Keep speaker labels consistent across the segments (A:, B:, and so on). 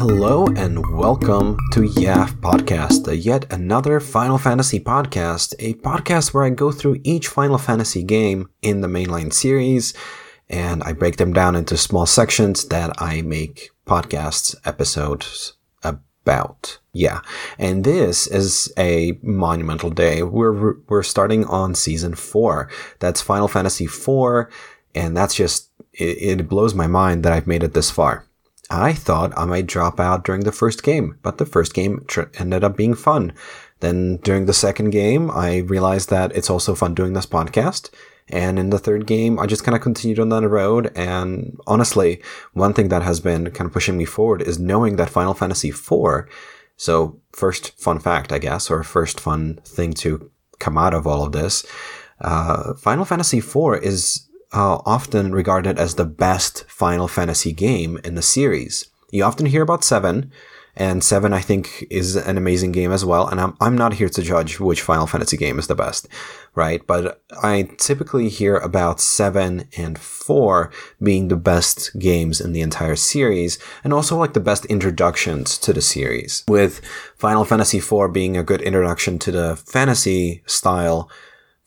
A: Hello and welcome to YAFF Podcast, yet another Final Fantasy podcast, a podcast where I go through each Final Fantasy game in the mainline series and I break them down into small sections that I make podcasts, episodes about. Yeah. And this is a monumental day. We're, we're starting on season four. That's Final Fantasy IV. And that's just, it, it blows my mind that I've made it this far. I thought I might drop out during the first game, but the first game tr- ended up being fun. Then during the second game, I realized that it's also fun doing this podcast. And in the third game, I just kind of continued on that road. And honestly, one thing that has been kind of pushing me forward is knowing that Final Fantasy IV. So first fun fact, I guess, or first fun thing to come out of all of this. Uh, Final Fantasy IV is uh, often regarded as the best Final Fantasy game in the series. You often hear about 7, and 7 I think is an amazing game as well, and I'm, I'm not here to judge which Final Fantasy game is the best, right? But I typically hear about 7 and 4 being the best games in the entire series, and also like the best introductions to the series, with Final Fantasy 4 being a good introduction to the fantasy style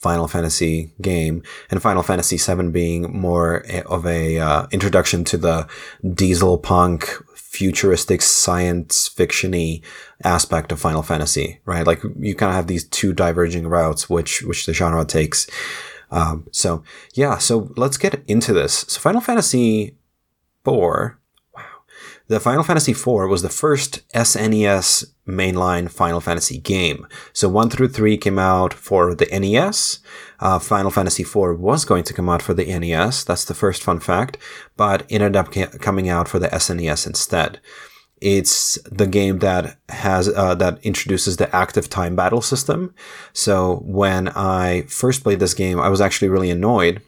A: Final Fantasy game, and Final Fantasy VII being more of a uh, introduction to the diesel punk, futuristic science fictiony aspect of Final Fantasy, right? Like you kind of have these two diverging routes, which which the genre takes. Um, so yeah, so let's get into this. So Final Fantasy IV the Final Fantasy IV was the first SNES mainline Final Fantasy game. So 1 through 3 came out for the NES. Uh, Final Fantasy IV was going to come out for the NES. That's the first fun fact, but it ended up ca- coming out for the SNES instead. It's the game that has uh, that introduces the active time battle system. So when I first played this game, I was actually really annoyed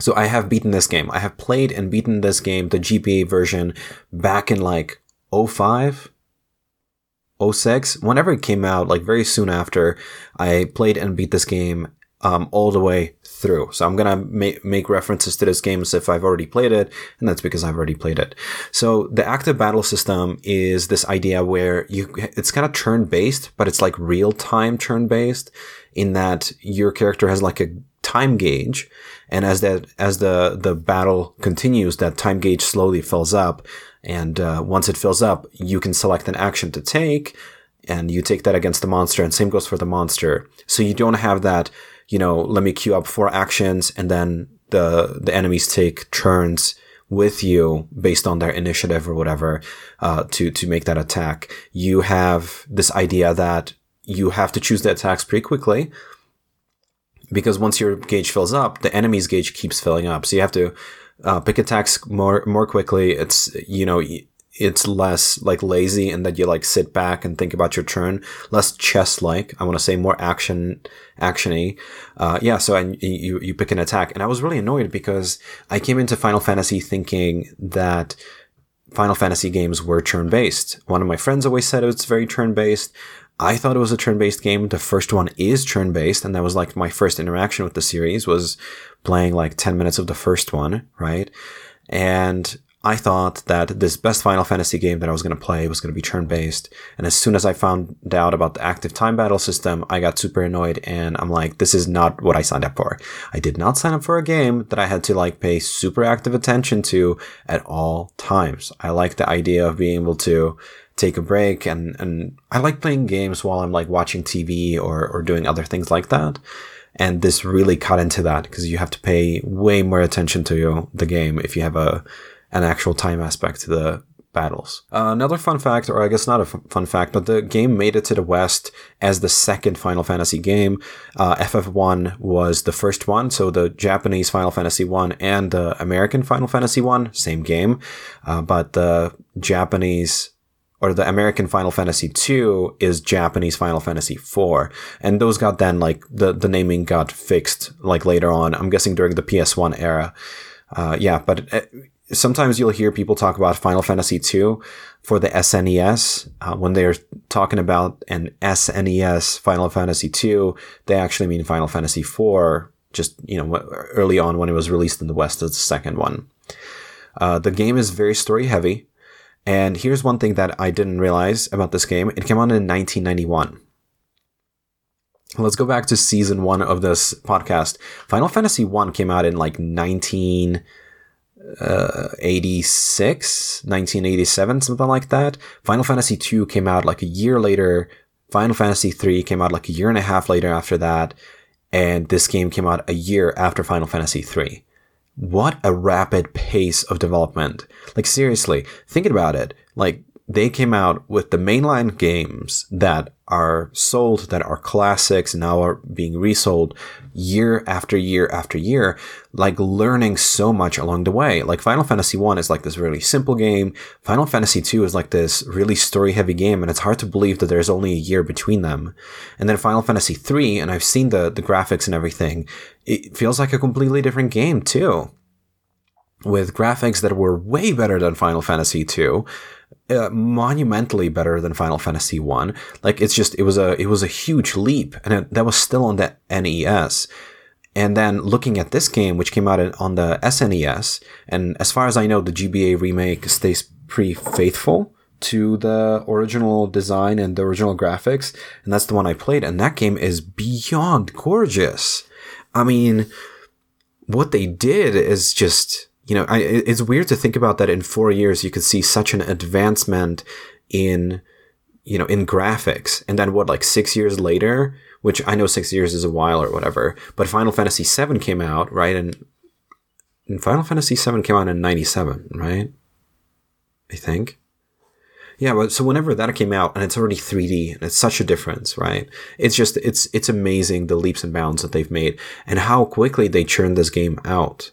A: so I have beaten this game. I have played and beaten this game, the GBA version, back in like 05, 06, whenever it came out, like very soon after, I played and beat this game um, all the way through. So I'm gonna ma- make references to this game as if I've already played it, and that's because I've already played it. So the active battle system is this idea where you it's kind of turn based, but it's like real time turn based in that your character has like a time gauge and as that as the the battle continues that time gauge slowly fills up. And uh, once it fills up you can select an action to take and you take that against the monster and same goes for the monster. So you don't have that you know let me queue up four actions and then the the enemies take turns with you based on their initiative or whatever uh, to to make that attack. You have this idea that you have to choose the attacks pretty quickly because once your gauge fills up, the enemy's gauge keeps filling up. So you have to uh, pick attacks more more quickly. It's you know it's less like lazy and that you like sit back and think about your turn, less chess like. I want to say more action actiony. Uh, yeah. So and you you pick an attack, and I was really annoyed because I came into Final Fantasy thinking that. Final Fantasy games were turn based. One of my friends always said it's very turn based. I thought it was a turn-based game. The first one is turn-based, and that was like my first interaction with the series was playing like 10 minutes of the first one, right? And I thought that this best Final Fantasy game that I was going to play was going to be turn-based. And as soon as I found out about the active time battle system, I got super annoyed and I'm like, this is not what I signed up for. I did not sign up for a game that I had to like pay super active attention to at all times. I like the idea of being able to take a break and, and I like playing games while I'm like watching TV or, or doing other things like that. And this really cut into that because you have to pay way more attention to the game if you have a, an actual time aspect to the battles. Uh, another fun fact, or I guess not a f- fun fact, but the game made it to the West as the second Final Fantasy game. Uh, FF1 was the first one, so the Japanese Final Fantasy 1 and the American Final Fantasy 1, same game. Uh, but the Japanese or the American Final Fantasy II is Japanese Final Fantasy IV. And those got then like the, the naming got fixed like later on. I'm guessing during the PS1 era. Uh, yeah, but uh, sometimes you'll hear people talk about Final Fantasy II for the SNES. Uh, when they're talking about an SNES Final Fantasy II, they actually mean Final Fantasy IV, just, you know, early on when it was released in the West as the second one. Uh, the game is very story heavy And here's one thing that I didn't realize about this game it came out in 1991. Let's go back to season one of this podcast. Final Fantasy 1 came out in like 1986, uh, 1987, something like that. Final Fantasy 2 came out like a year later. Final Fantasy 3 came out like a year and a half later after that. And this game came out a year after Final Fantasy 3. What a rapid pace of development. Like, seriously, thinking about it, like, they came out with the mainline games that are sold, that are classics, now are being resold year after year after year, like learning so much along the way. Like Final Fantasy 1 is like this really simple game. Final Fantasy 2 is like this really story heavy game, and it's hard to believe that there's only a year between them. And then Final Fantasy 3, and I've seen the, the graphics and everything, it feels like a completely different game too. With graphics that were way better than Final Fantasy 2 uh, monumentally better than Final Fantasy One. Like it's just it was a it was a huge leap, and it, that was still on the NES. And then looking at this game, which came out on the SNES, and as far as I know, the GBA remake stays pretty faithful to the original design and the original graphics, and that's the one I played. And that game is beyond gorgeous. I mean, what they did is just you know, I, it's weird to think about that in four years you could see such an advancement in, you know, in graphics. And then what, like six years later, which I know six years is a while or whatever, but Final Fantasy VII came out, right? And, and Final Fantasy VII came out in 97, right? I think. Yeah, but so whenever that came out and it's already 3D and it's such a difference, right? It's just it's it's amazing the leaps and bounds that they've made and how quickly they churned this game out.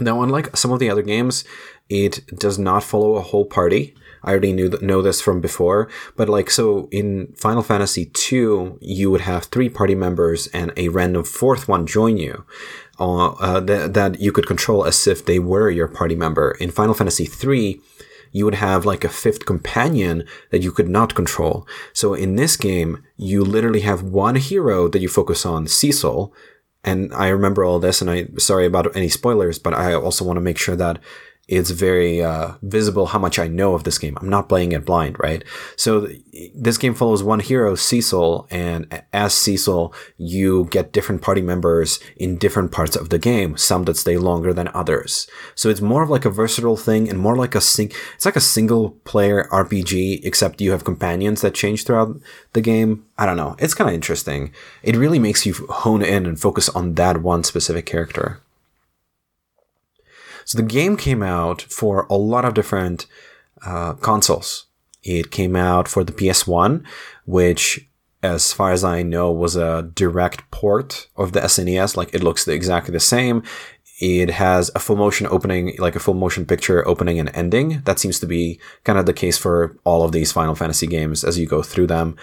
A: Now, unlike some of the other games, it does not follow a whole party. I already knew th- know this from before, but like so in Final Fantasy II, you would have three party members and a random fourth one join you. Uh, uh, th- that you could control as if they were your party member. In Final Fantasy III, you would have like a fifth companion that you could not control. So in this game, you literally have one hero that you focus on, Cecil, and I remember all this, and I sorry about any spoilers, but I also want to make sure that it's very uh, visible how much I know of this game. I'm not playing it blind, right? So th- this game follows one hero, Cecil, and as Cecil, you get different party members in different parts of the game, some that stay longer than others. So it's more of like a versatile thing and more like a sing- it's like a single player RPG, except you have companions that change throughout the game. I don't know. It's kind of interesting. It really makes you hone in and focus on that one specific character. So the game came out for a lot of different uh, consoles. It came out for the PS1, which, as far as I know, was a direct port of the SNES. Like it looks exactly the same. It has a full motion opening, like a full motion picture opening and ending. That seems to be kind of the case for all of these Final Fantasy games as you go through them.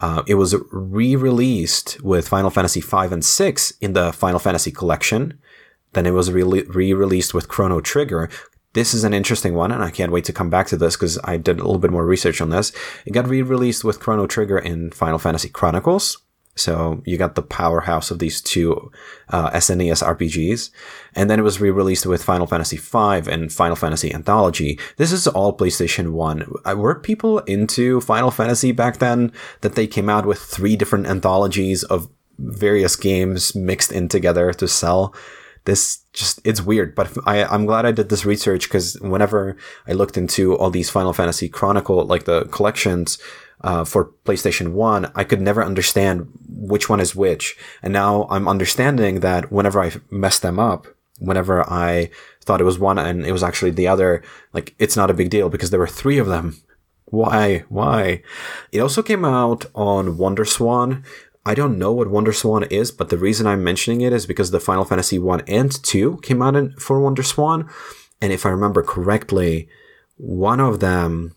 A: Uh, it was re-released with Final Fantasy V and VI in the Final Fantasy Collection, then it was re released with Chrono Trigger. This is an interesting one, and I can't wait to come back to this because I did a little bit more research on this. It got re released with Chrono Trigger in Final Fantasy Chronicles. So you got the powerhouse of these two uh, SNES RPGs. And then it was re-released with Final Fantasy V and Final Fantasy Anthology. This is all PlayStation 1. Uh, were people into Final Fantasy back then that they came out with three different anthologies of various games mixed in together to sell? This just it's weird but I, i'm glad i did this research because whenever i looked into all these final fantasy chronicle like the collections uh, for playstation 1 i could never understand which one is which. And now i'm understanding that whenever i messed them up whenever i thought it was one and it was actually the other like it's not a big deal because there were three of them. Why? Why? It also came out on WonderSwan I don't know what WonderSwan is, but the reason I'm mentioning it is because the Final Fantasy 1 and 2 came out in, for WonderSwan. And if I remember correctly, one of them,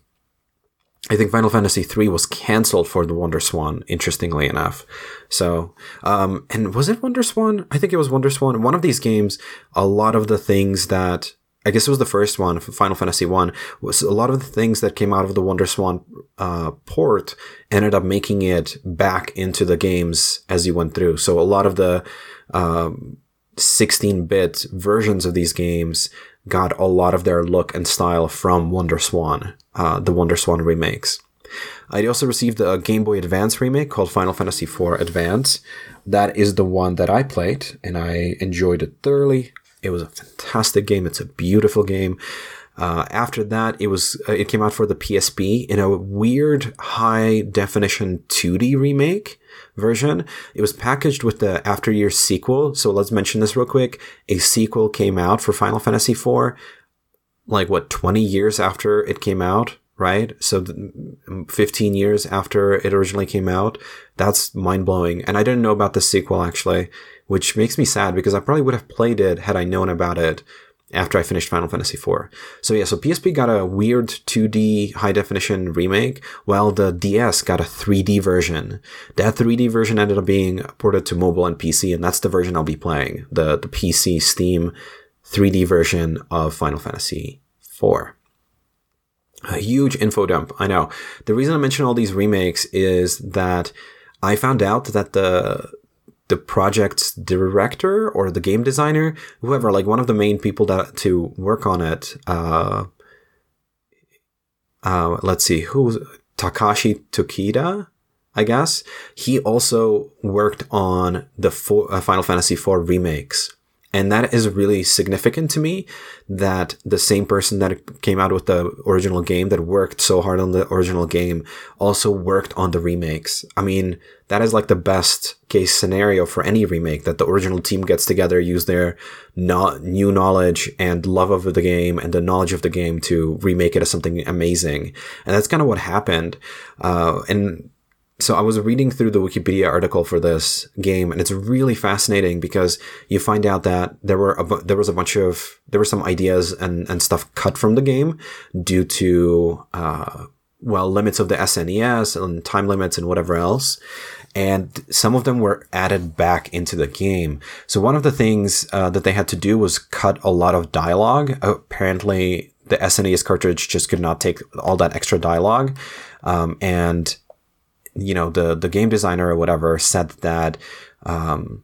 A: I think Final Fantasy 3 was cancelled for the WonderSwan, interestingly enough. So, um, and was it WonderSwan? I think it was WonderSwan. One of these games, a lot of the things that I guess it was the first one, Final Fantasy One, was a lot of the things that came out of the WonderSwan uh, port ended up making it back into the games as you went through. So a lot of the 16-bit um, versions of these games got a lot of their look and style from WonderSwan, uh, the WonderSwan remakes. I also received a Game Boy Advance remake called Final Fantasy IV Advance. That is the one that I played, and I enjoyed it thoroughly. It was a fantastic game. It's a beautiful game. Uh, after that, it was uh, it came out for the PSP in a weird high definition 2D remake version. It was packaged with the After Years sequel. So let's mention this real quick. A sequel came out for Final Fantasy IV, like what 20 years after it came out, right? So 15 years after it originally came out. That's mind blowing. And I didn't know about the sequel actually, which makes me sad because I probably would have played it had I known about it after I finished Final Fantasy IV. So yeah, so PSP got a weird 2D high definition remake, while the DS got a 3D version. That 3D version ended up being ported to mobile and PC, and that's the version I'll be playing. The, the PC Steam 3D version of Final Fantasy IV. A huge info dump, I know. The reason I mention all these remakes is that I found out that the the project's director or the game designer, whoever, like one of the main people that to work on it. Uh, uh, let's see, who's Takashi Tokita, I guess. He also worked on the four, uh, Final Fantasy IV remakes. And that is really significant to me that the same person that came out with the original game that worked so hard on the original game also worked on the remakes. I mean, that is like the best case scenario for any remake that the original team gets together, use their no- new knowledge and love of the game and the knowledge of the game to remake it as something amazing. And that's kind of what happened. Uh, and so I was reading through the Wikipedia article for this game, and it's really fascinating because you find out that there were a, there was a bunch of there were some ideas and and stuff cut from the game due to uh, well limits of the SNES and time limits and whatever else. And some of them were added back into the game. So one of the things uh, that they had to do was cut a lot of dialogue. Apparently, the SNES cartridge just could not take all that extra dialogue, um, and you know the the game designer or whatever said that um,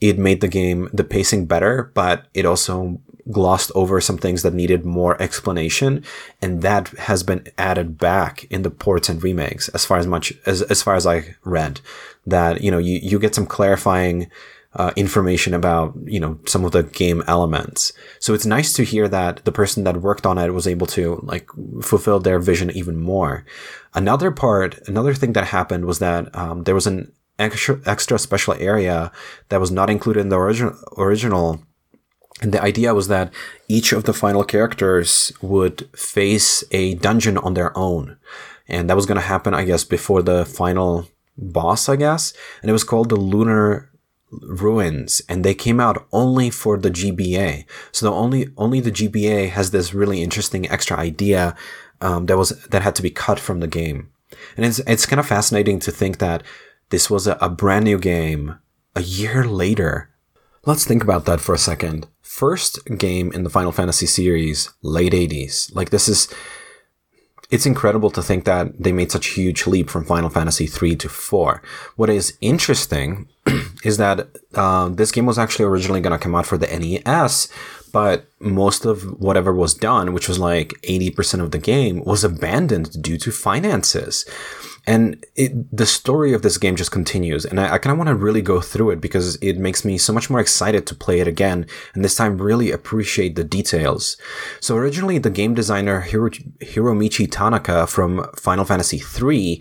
A: it made the game the pacing better, but it also glossed over some things that needed more explanation, and that has been added back in the ports and remakes. As far as much as as far as I read, that you know you you get some clarifying uh, information about you know some of the game elements. So it's nice to hear that the person that worked on it was able to like fulfill their vision even more. Another part, another thing that happened was that um, there was an extra extra special area that was not included in the original original. And the idea was that each of the final characters would face a dungeon on their own. And that was going to happen, I guess, before the final boss, I guess. And it was called the Lunar ruins and they came out only for the GBA. So the only only the GBA has this really interesting extra idea um, that was that had to be cut from the game. And it's it's kind of fascinating to think that this was a, a brand new game a year later. Let's think about that for a second. First game in the Final Fantasy series, late 80s. Like this is it's incredible to think that they made such a huge leap from Final Fantasy 3 to 4. What is interesting is that uh, this game was actually originally going to come out for the NES, but most of whatever was done, which was like 80% of the game, was abandoned due to finances. And it, the story of this game just continues. And I, I kind of want to really go through it because it makes me so much more excited to play it again. And this time really appreciate the details. So originally the game designer Hiro, Hiromichi Tanaka from Final Fantasy III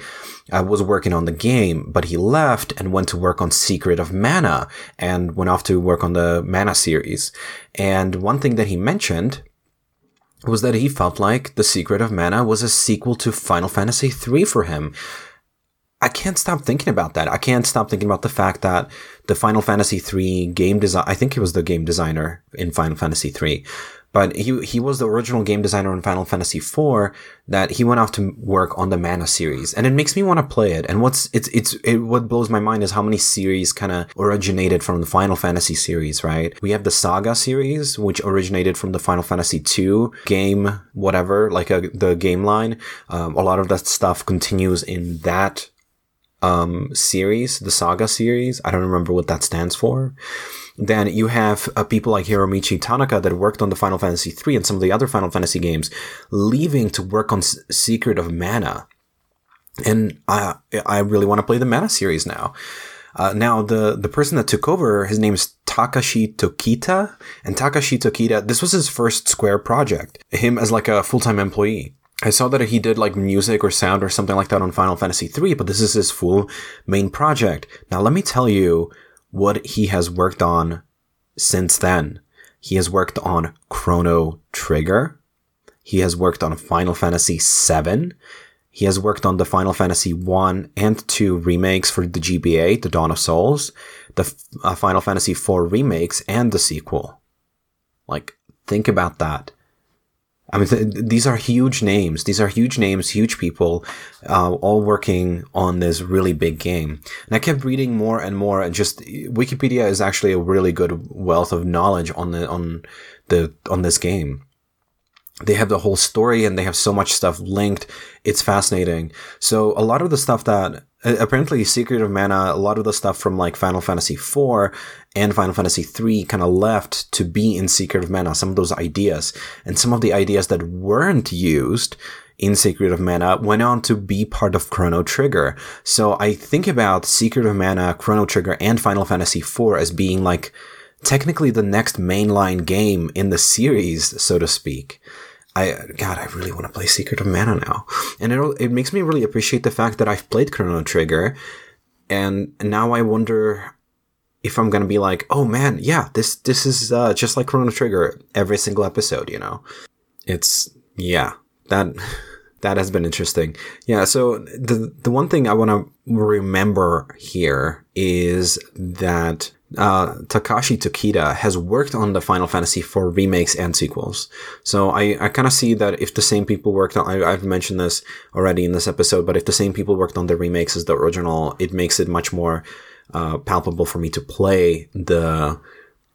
A: uh, was working on the game, but he left and went to work on Secret of Mana and went off to work on the Mana series. And one thing that he mentioned was that he felt like The Secret of Mana was a sequel to Final Fantasy III for him. I can't stop thinking about that. I can't stop thinking about the fact that the Final Fantasy III game design, I think he was the game designer in Final Fantasy III, but he he was the original game designer in Final Fantasy IV that he went off to work on the Mana series, and it makes me want to play it. And what's it's it's it, what blows my mind is how many series kind of originated from the Final Fantasy series, right? We have the Saga series, which originated from the Final Fantasy II game, whatever, like a, the game line. Um, a lot of that stuff continues in that um, series, the Saga series. I don't remember what that stands for. Then you have uh, people like Hiromichi Tanaka that worked on the Final Fantasy III and some of the other Final Fantasy games leaving to work on S- Secret of Mana. And I, I really want to play the Mana series now. Uh, now, the, the person that took over, his name is Takashi Tokita. And Takashi Tokita, this was his first Square project, him as like a full time employee. I saw that he did like music or sound or something like that on Final Fantasy III, but this is his full main project. Now, let me tell you what he has worked on since then. He has worked on Chrono Trigger. He has worked on Final Fantasy VII. He has worked on the Final Fantasy 1 and 2 remakes for the GBA, The Dawn of Souls, the uh, Final Fantasy 4 remakes, and the sequel. Like, think about that. I mean, th- these are huge names. These are huge names, huge people, uh, all working on this really big game. And I kept reading more and more, and just Wikipedia is actually a really good wealth of knowledge on the on the on this game. They have the whole story, and they have so much stuff linked. It's fascinating. So a lot of the stuff that apparently Secret of Mana, a lot of the stuff from like Final Fantasy IV and Final Fantasy III kind of left to be in Secret of Mana, some of those ideas. And some of the ideas that weren't used in Secret of Mana went on to be part of Chrono Trigger. So I think about Secret of Mana, Chrono Trigger, and Final Fantasy IV as being like technically the next mainline game in the series, so to speak. I God, I really want to play Secret of Mana now, and it it makes me really appreciate the fact that I've played Chrono Trigger, and now I wonder if I'm gonna be like, oh man, yeah, this this is uh, just like Chrono Trigger every single episode, you know. It's yeah, that that has been interesting. Yeah, so the the one thing I want to remember here is that uh, Takashi Tokita has worked on the Final Fantasy IV remakes and sequels. So I, I kind of see that if the same people worked on, I, have mentioned this already in this episode, but if the same people worked on the remakes as the original, it makes it much more uh, palpable for me to play the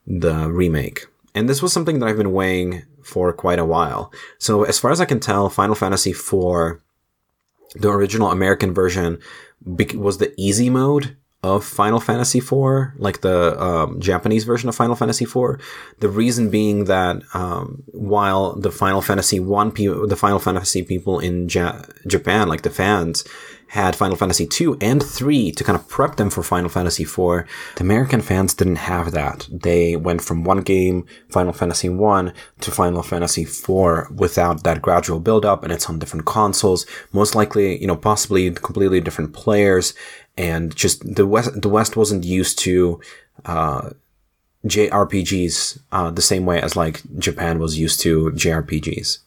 A: the remake. And this was something that I've been weighing for quite a while. So as far as I can tell, Final Fantasy IV, the original American version, was the easy mode of Final Fantasy IV, like the um, Japanese version of Final Fantasy IV. The reason being that um, while the Final Fantasy One people, the Final Fantasy people in ja- Japan, like the fans, had Final Fantasy 2 and 3 to kind of prep them for Final Fantasy 4. The American fans didn't have that. They went from one game, Final Fantasy 1, to Final Fantasy 4 without that gradual build up, and it's on different consoles. Most likely, you know, possibly completely different players, and just the West, the West wasn't used to, uh, JRPGs, uh, the same way as like Japan was used to JRPGs.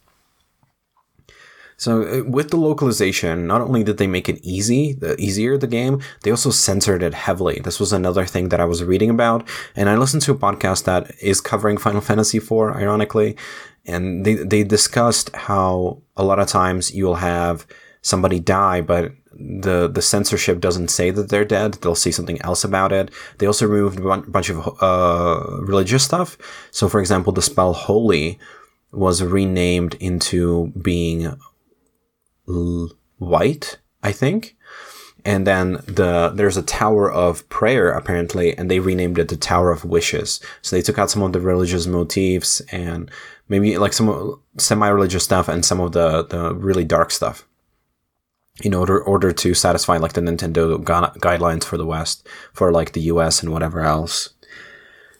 A: So uh, with the localization, not only did they make it easy, the easier the game, they also censored it heavily. This was another thing that I was reading about, and I listened to a podcast that is covering Final Fantasy IV, ironically, and they they discussed how a lot of times you'll have somebody die, but the the censorship doesn't say that they're dead. They'll say something else about it. They also removed a bunch of uh, religious stuff. So, for example, the spell Holy was renamed into being white, I think. And then the there's a Tower of Prayer apparently, and they renamed it the Tower of Wishes. So they took out some of the religious motifs and maybe like some semi-religious stuff and some of the the really dark stuff in order order to satisfy like the Nintendo gu- guidelines for the West, for like the US and whatever else.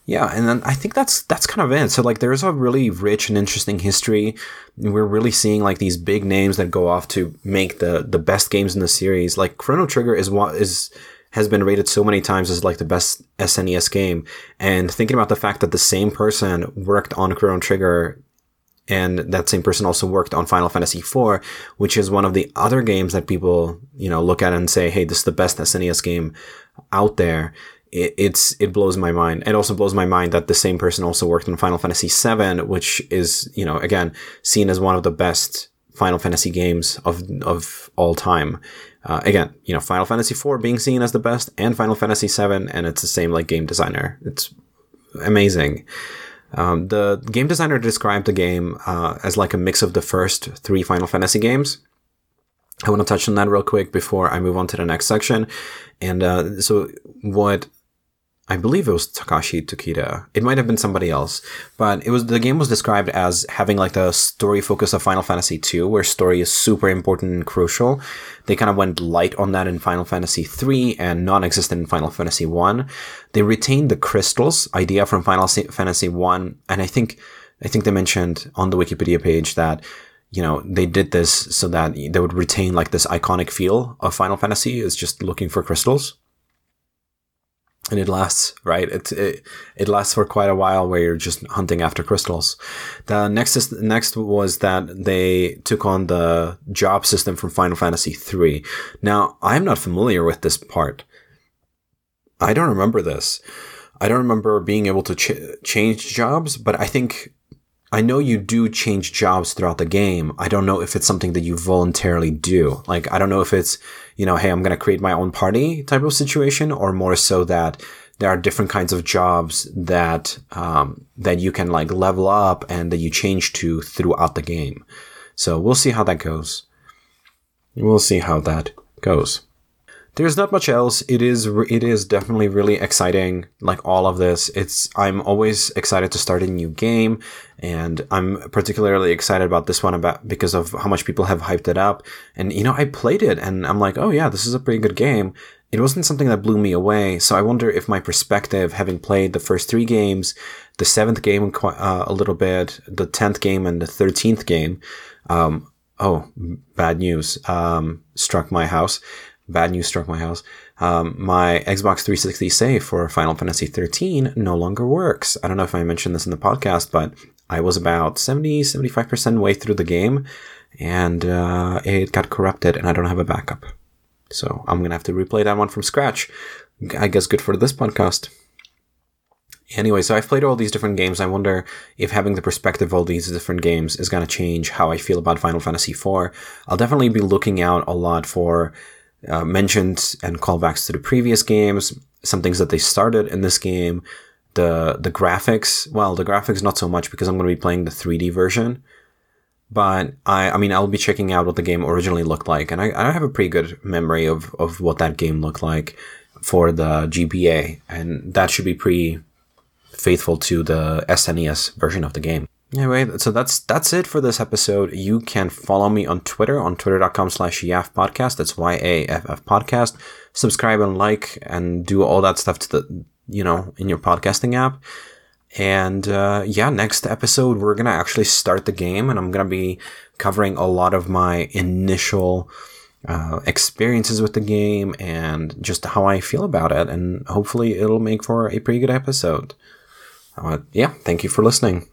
A: Yeah, and then I think that's that's kind of it. So like there's a really rich and interesting history. We're really seeing like these big names that go off to make the the best games in the series. Like Chrono Trigger is what is has been rated so many times as like the best SNES game. And thinking about the fact that the same person worked on Chrono Trigger and that same person also worked on Final Fantasy IV, which is one of the other games that people, you know, look at and say, "Hey, this is the best SNES game out there." it, it's it blows my mind. It also blows my mind that the same person also worked on Final Fantasy VII, which is you know again seen as one of the best Final Fantasy games of of all time. Uh, again, you know, Final Fantasy IV being seen as the best, and Final Fantasy VII, and it's the same like game designer. It's amazing. Um, the game designer described the game uh, as like a mix of the first three Final Fantasy games. I want to touch on that real quick before I move on to the next section. And uh, so, what I believe it was Takashi Tokita. It might have been somebody else, but it was the game was described as having like the story focus of Final Fantasy II, where story is super important and crucial. They kind of went light on that in Final Fantasy III and non-existent in Final Fantasy One. They retained the crystals idea from Final Fantasy One, and I think I think they mentioned on the Wikipedia page that you know they did this so that they would retain like this iconic feel of Final Fantasy is just looking for crystals and it lasts right? It, it it lasts for quite a while where you're just hunting after crystals. The next is, next was that they took on the job system from final fantasy 3 now i'm not familiar with this part. I don't remember this. I don't remember being able to ch- change jobs but i think I know you do change jobs throughout the game. I don't know if it's something that you voluntarily do. Like, I don't know if it's, you know, hey, I'm going to create my own party type of situation or more so that there are different kinds of jobs that, um, that you can like level up and that you change to throughout the game. So we'll see how that goes. We'll see how that goes there's not much else. It is it is definitely really exciting. Like all of this, it's I'm always excited to start a new game, and I'm particularly excited about this one about because of how much people have hyped it up. And you know, I played it, and I'm like, oh yeah, this is a pretty good game. It wasn't something that blew me away, so I wonder if my perspective, having played the first three games, the seventh game uh, a little bit, the tenth game, and the thirteenth game. Um, oh, bad news. Um, struck my house bad news struck my house. Um, my Xbox 360 save for Final Fantasy 13 no longer works. I don't know if I mentioned this in the podcast, but I was about 70, 75% way through the game and uh, it got corrupted and I don't have a backup. So I'm going to have to replay that one from scratch. I guess good for this podcast. Anyway, so I've played all these different games. I wonder if having the perspective of all these different games is going to change how I feel about Final Fantasy IV. I'll definitely be looking out a lot for uh, mentioned and callbacks to the previous games, some things that they started in this game. The the graphics, well, the graphics not so much because I'm going to be playing the 3D version. But I, I mean, I'll be checking out what the game originally looked like, and I, I have a pretty good memory of, of what that game looked like for the GBA, and that should be pretty faithful to the SNES version of the game. Anyway, so that's that's it for this episode. You can follow me on Twitter on twitter.com slash YAFF podcast. That's Y A F F podcast. Subscribe and like and do all that stuff to the you know in your podcasting app. And uh, yeah, next episode we're gonna actually start the game, and I'm gonna be covering a lot of my initial uh, experiences with the game and just how I feel about it, and hopefully it'll make for a pretty good episode. Uh, yeah, thank you for listening.